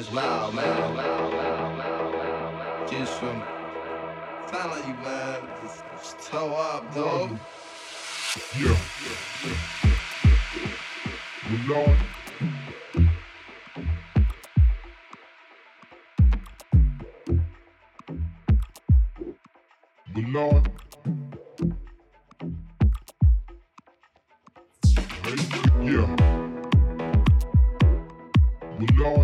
just loud, man. Just from telling you, man. Just, just toe up, dog. Yeah. Malone. Malone. Hey, yeah. Malone.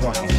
soir.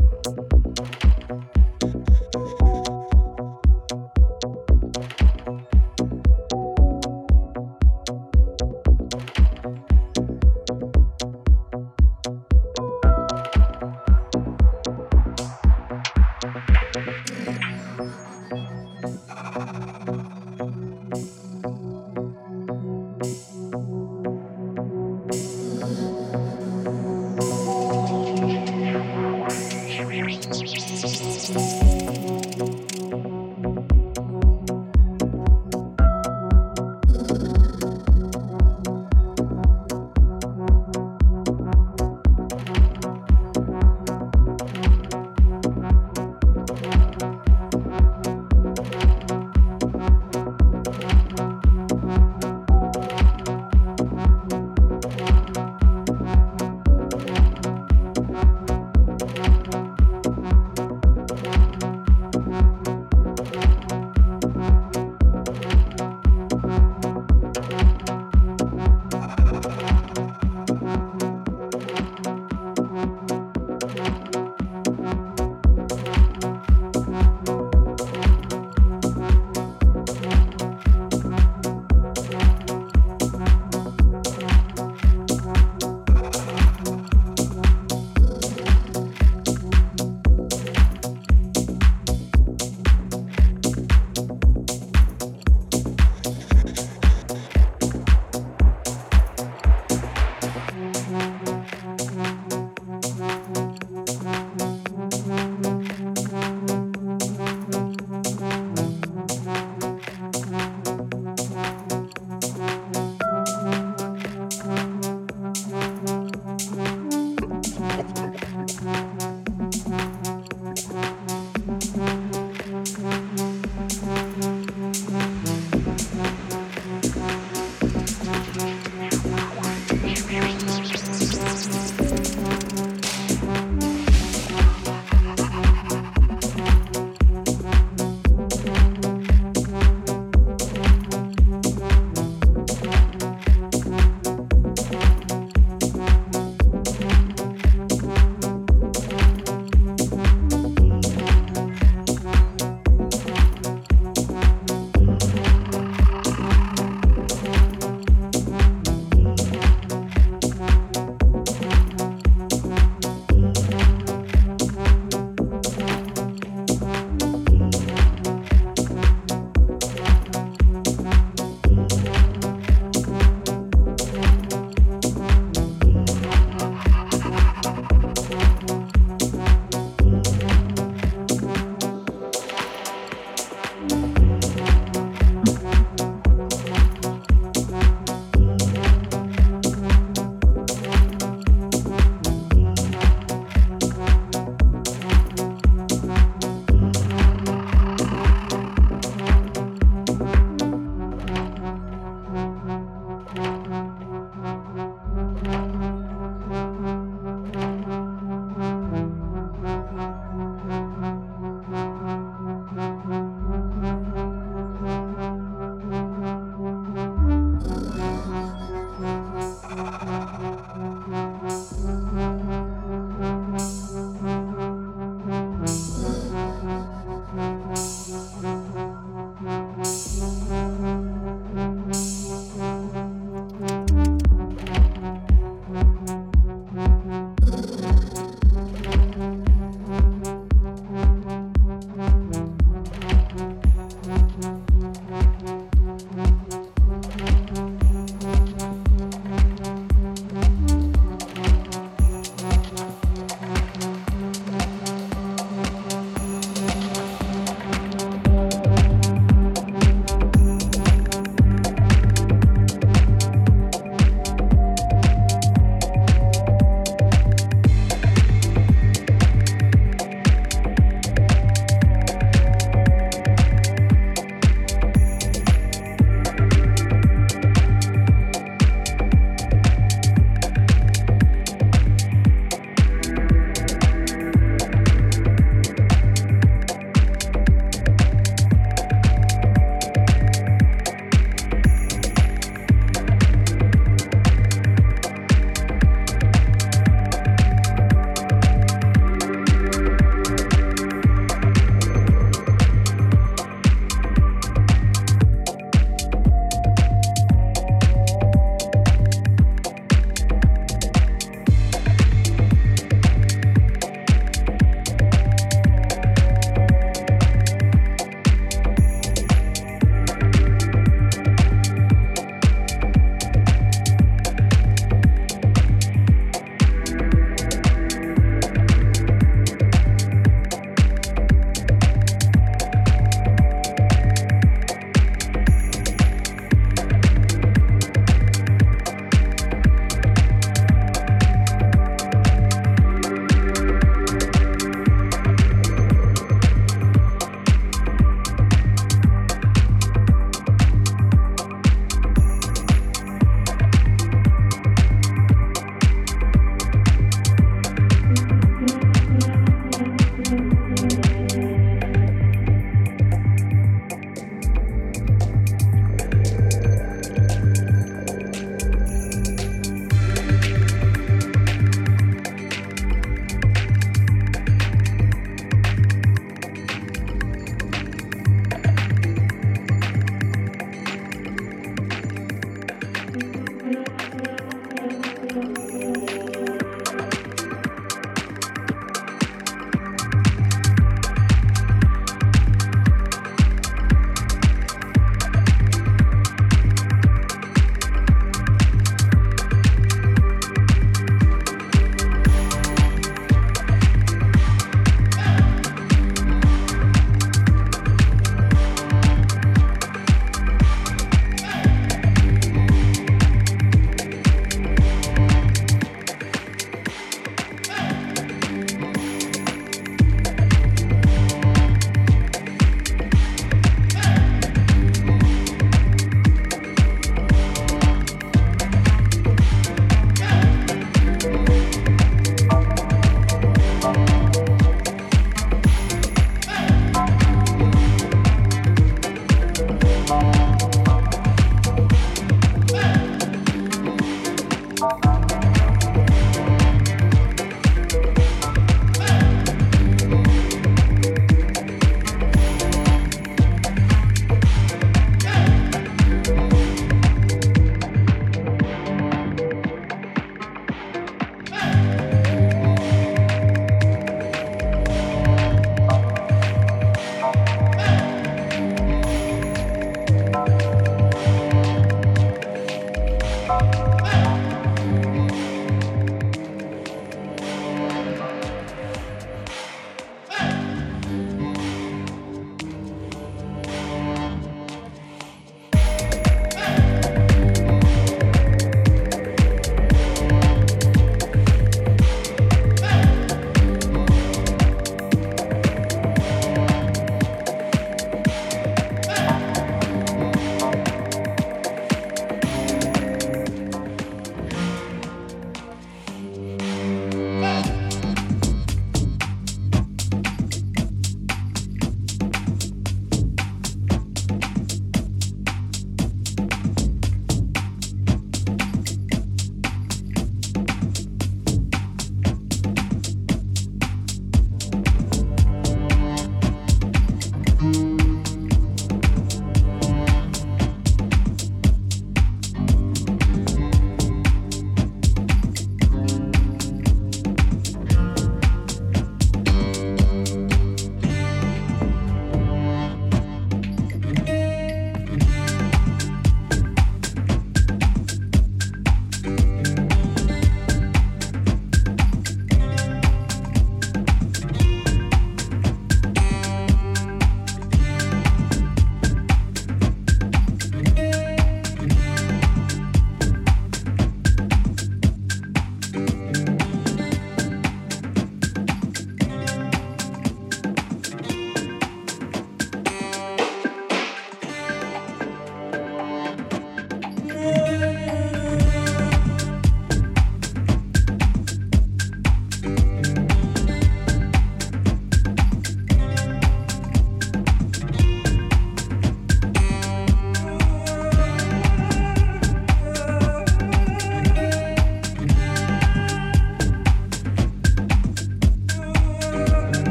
Thank.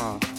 Uh.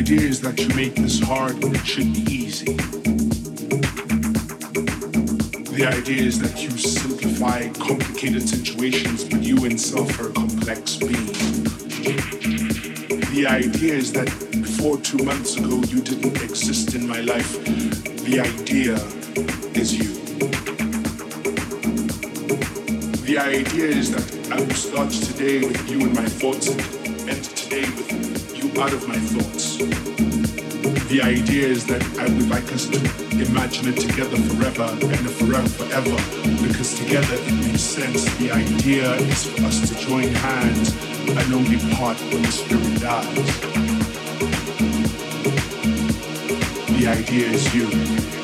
idea is that you make this hard when it should be easy. The idea is that you simplify complicated situations, but you yourself are a complex being. The idea is that before two months ago you didn't exist in my life. The idea is you. The idea is that I will start today with you in my thoughts out of my thoughts. The idea is that I would like us to imagine it together forever and forever, forever, because together it makes sense. The idea is for us to join hands and only part when the spirit dies. The idea is you.